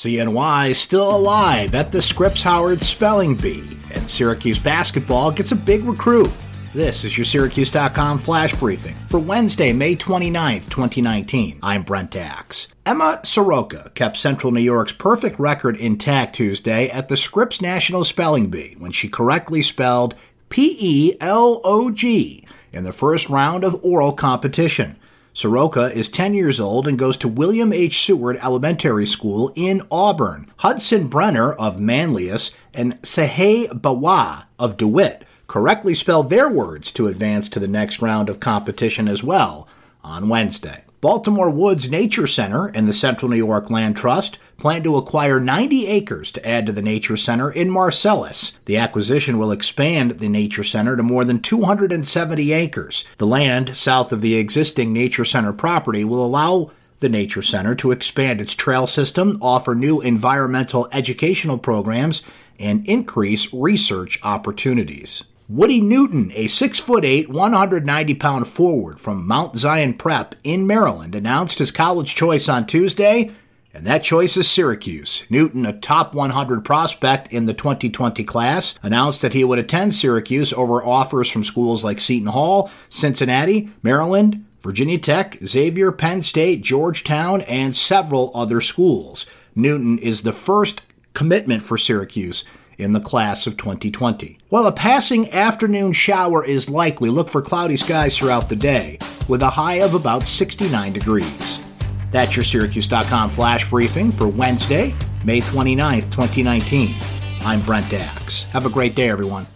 CNY still alive at the Scripps Howard Spelling Bee, and Syracuse basketball gets a big recruit. This is your Syracuse.com flash briefing for Wednesday, May 29th, 2019. I'm Brent Axe. Emma Soroka kept Central New York's perfect record intact Tuesday at the Scripps National Spelling Bee when she correctly spelled P E L O G in the first round of oral competition. Soroka is 10 years old and goes to William H. Seward Elementary School in Auburn. Hudson Brenner of Manlius and Sehe Bawa of DeWitt correctly spelled their words to advance to the next round of competition as well on Wednesday. Baltimore Woods Nature Center and the Central New York Land Trust plan to acquire 90 acres to add to the Nature Center in Marcellus. The acquisition will expand the Nature Center to more than 270 acres. The land south of the existing Nature Center property will allow the Nature Center to expand its trail system, offer new environmental educational programs, and increase research opportunities. Woody Newton, a 6'8, 190 pound forward from Mount Zion Prep in Maryland, announced his college choice on Tuesday, and that choice is Syracuse. Newton, a top 100 prospect in the 2020 class, announced that he would attend Syracuse over offers from schools like Seton Hall, Cincinnati, Maryland, Virginia Tech, Xavier, Penn State, Georgetown, and several other schools. Newton is the first commitment for Syracuse in the class of 2020. While a passing afternoon shower is likely, look for cloudy skies throughout the day, with a high of about 69 degrees. That's your Syracuse.com flash briefing for Wednesday, May 29th, 2019. I'm Brent Axe. Have a great day, everyone.